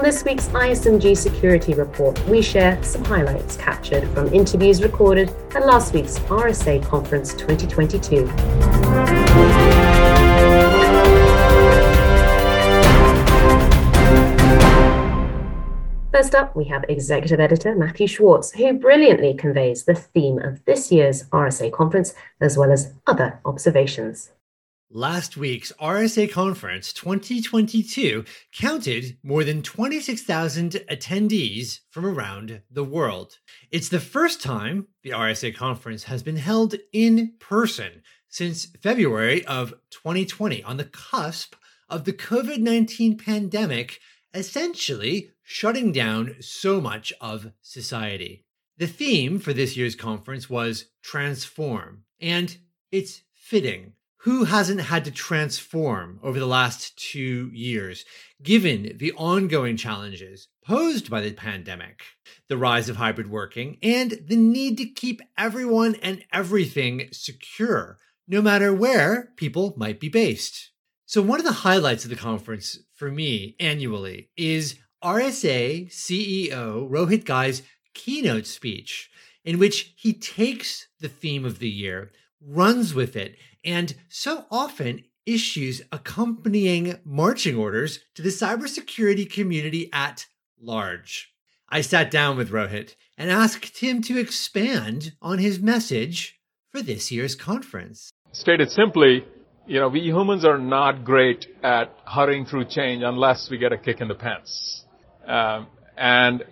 On this week's ISMG Security Report, we share some highlights captured from interviews recorded at last week's RSA Conference 2022. First up, we have executive editor Matthew Schwartz, who brilliantly conveys the theme of this year's RSA conference, as well as other observations. Last week's RSA Conference 2022 counted more than 26,000 attendees from around the world. It's the first time the RSA Conference has been held in person since February of 2020, on the cusp of the COVID 19 pandemic, essentially shutting down so much of society. The theme for this year's conference was transform, and it's fitting who hasn't had to transform over the last two years, given the ongoing challenges posed by the pandemic, the rise of hybrid working, and the need to keep everyone and everything secure, no matter where people might be based? So, one of the highlights of the conference for me annually is RSA CEO Rohit Ghai's keynote speech, in which he takes the theme of the year, runs with it, and so often issues accompanying marching orders to the cybersecurity community at large. I sat down with Rohit and asked him to expand on his message for this year's conference. Stated simply, you know, we humans are not great at hurrying through change unless we get a kick in the pants. Um, and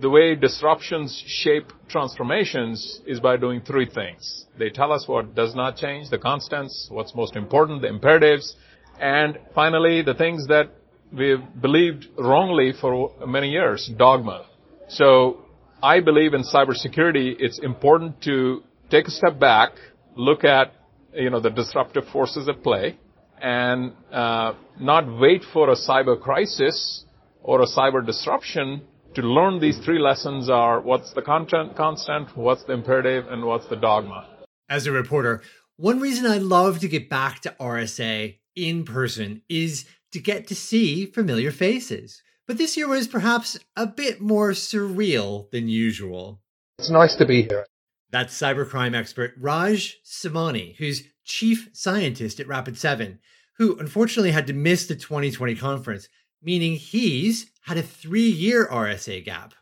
the way disruptions shape transformations is by doing three things. They tell us what does not change, the constants, what's most important, the imperatives, and finally the things that we've believed wrongly for many years, dogma. So I believe in cybersecurity, it's important to take a step back, look at, you know, the disruptive forces at play, and uh, not wait for a cyber crisis or a cyber disruption to learn these three lessons are what's the content constant, what's the imperative, and what's the dogma. As a reporter, one reason I love to get back to RSA in person is to get to see familiar faces. But this year was perhaps a bit more surreal than usual. It's nice to be here. That's cybercrime expert Raj Samani, who's chief scientist at Rapid7, who unfortunately had to miss the 2020 conference meaning he's had a three year RSA gap.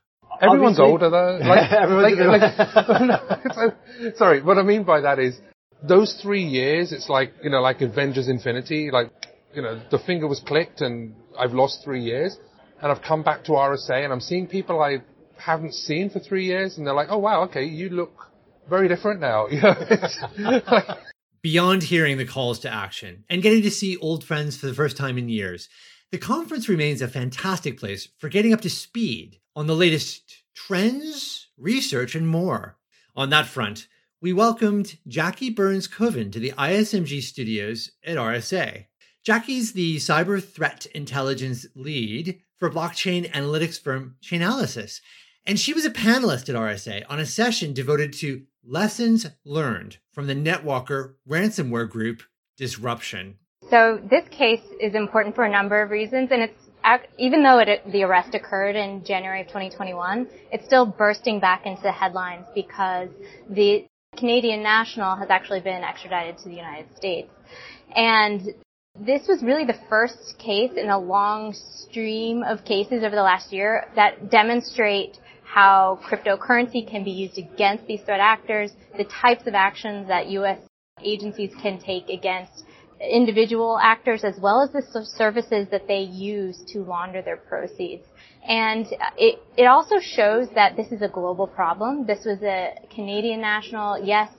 Everyone's Obviously. older though. Like, like, like, no, sorry, what I mean by that is those three years, it's like, you know, like Avengers Infinity, like, you know, the finger was clicked and I've lost three years and I've come back to RSA and I'm seeing people I haven't seen for three years and they're like, oh wow, okay, you look very different now. You know, Beyond hearing the calls to action and getting to see old friends for the first time in years, the conference remains a fantastic place for getting up to speed on the latest trends, research, and more. On that front, we welcomed Jackie Burns Koven to the ISMG studios at RSA. Jackie's the cyber threat intelligence lead for blockchain analytics firm Chainalysis, and she was a panelist at RSA on a session devoted to lessons learned from the NetWalker ransomware group disruption. So this case is important for a number of reasons, and it's even though it, the arrest occurred in January of 2021, it's still bursting back into the headlines because the Canadian national has actually been extradited to the United States. And this was really the first case in a long stream of cases over the last year that demonstrate how cryptocurrency can be used against these threat actors, the types of actions that U.S. agencies can take against individual actors as well as the services that they use to launder their proceeds. And it, it also shows that this is a global problem. This was a Canadian national. Yes,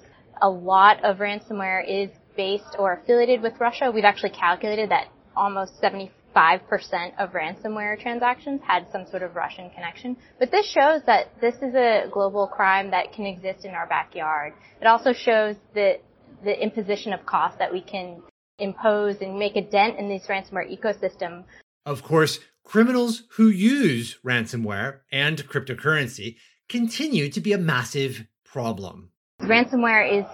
a lot of ransomware is based or affiliated with Russia. We've actually calculated that almost 75% of ransomware transactions had some sort of Russian connection. But this shows that this is a global crime that can exist in our backyard. It also shows that the imposition of cost that we can impose and make a dent in this ransomware ecosystem. Of course, criminals who use ransomware and cryptocurrency continue to be a massive problem. Ransomware is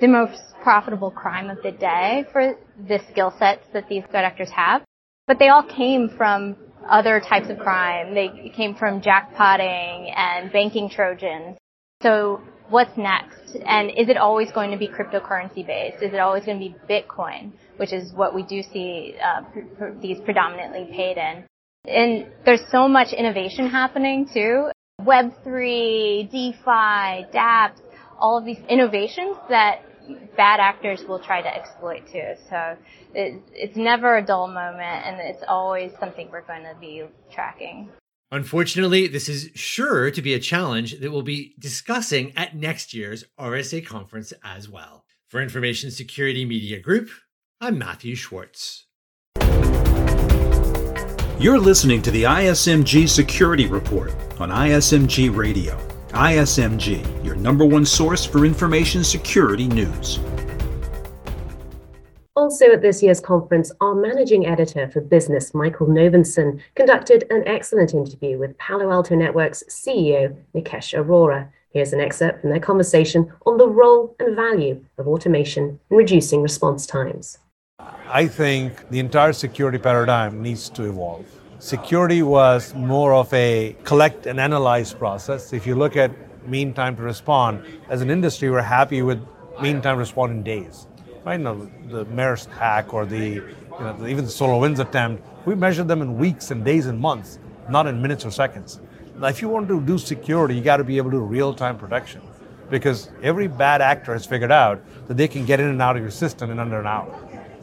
the most profitable crime of the day for the skill sets that these threat actors have, but they all came from other types of crime. They came from jackpotting and banking trojans. So what's next? And is it always going to be cryptocurrency based? Is it always going to be Bitcoin, which is what we do see uh, pr- pr- these predominantly paid in? And there's so much innovation happening too. Web3, DeFi, dApps, all of these innovations that bad actors will try to exploit too. So it, it's never a dull moment and it's always something we're going to be tracking. Unfortunately, this is sure to be a challenge that we'll be discussing at next year's RSA conference as well. For Information Security Media Group, I'm Matthew Schwartz. You're listening to the ISMG Security Report on ISMG Radio. ISMG, your number one source for information security news. Also at this year's conference, our managing editor for business, Michael Novinson, conducted an excellent interview with Palo Alto Network's CEO, Nikesh Arora. Here's an excerpt from their conversation on the role and value of automation in reducing response times. I think the entire security paradigm needs to evolve. Security was more of a collect and analyze process. If you look at mean time to respond, as an industry, we're happy with mean time to respond in days. Right the Maersk hack or the, you know, even the SolarWinds attempt, we measure them in weeks and days and months, not in minutes or seconds. Now, if you want to do security, you got to be able to do real-time protection, because every bad actor has figured out that they can get in and out of your system in under an hour.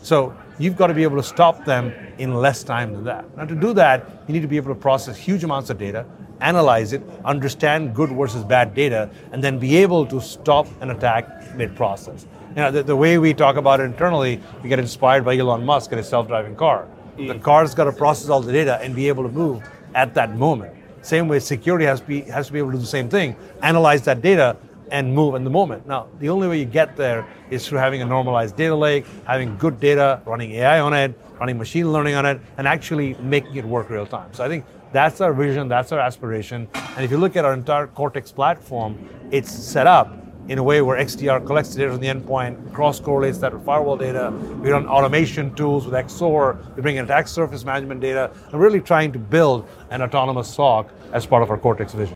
So you've got to be able to stop them in less time than that. Now, to do that, you need to be able to process huge amounts of data, analyze it, understand good versus bad data, and then be able to stop an attack mid-process. You know, the, the way we talk about it internally, we get inspired by Elon Musk and his self-driving car. The mm. car's got to process all the data and be able to move at that moment. Same way security has to be has to be able to do the same thing, analyze that data and move in the moment. Now, the only way you get there is through having a normalized data lake, having good data, running AI on it, running machine learning on it, and actually making it work real time. So I think that's our vision, that's our aspiration. And if you look at our entire Cortex platform, it's set up in a way where XDR collects the data from the endpoint, cross correlates that with firewall data. We run automation tools with XSOAR. We bring in attack surface management data, and really trying to build an autonomous SOC as part of our Cortex vision.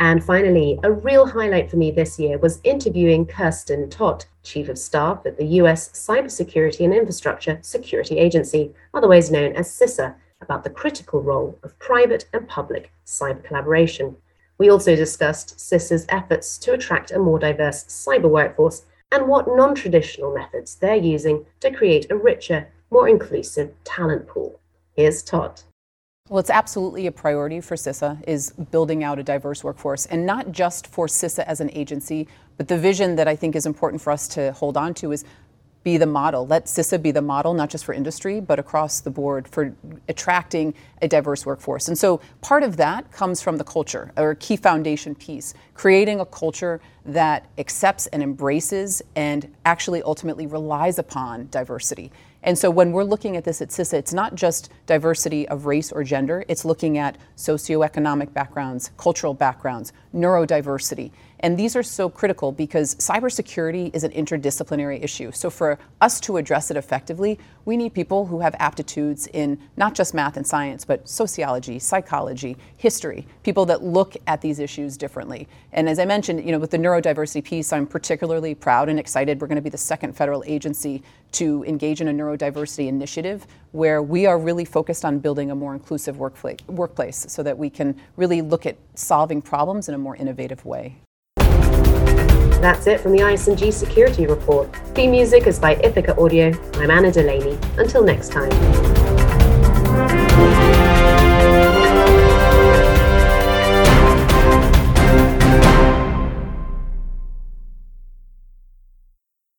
And finally, a real highlight for me this year was interviewing Kiersten Todd, Chief of Staff at the US Cybersecurity and Infrastructure Security Agency, otherwise known as CISA, about the critical role of private and public cyber collaboration. We also discussed CISA's efforts to attract a more diverse cyber workforce and what non traditional methods they're using to create a richer, more inclusive talent pool. Here's Todd. Well, it's absolutely a priority for CISA is building out a diverse workforce, and not just for CISA as an agency, but the vision that I think is important for us to hold on to is be the model. Let CISA be the model, not just for industry, but across the board for attracting a diverse workforce. And so part of that comes from the culture, or key foundation piece, creating a culture that accepts and embraces and actually ultimately relies upon diversity. And so when we're looking at this at CISA, it's not just diversity of race or gender, it's looking at socioeconomic backgrounds, cultural backgrounds, neurodiversity. And these are so critical because cybersecurity is an interdisciplinary issue. So for us to address it effectively, we need people who have aptitudes in not just math and science, but sociology, psychology, history, people that look at these issues differently. And as I mentioned, you know, with the neurodiversity piece, I'm particularly proud and excited. We're going to be the second federal agency to engage in a neurodiversity initiative where we are really focused on building a more inclusive workplace so that we can really look at solving problems in a more innovative way. That's it from the ISMG Security Report. Theme music is by Ithaca Audio. I'm Anna Delaney. Until next time.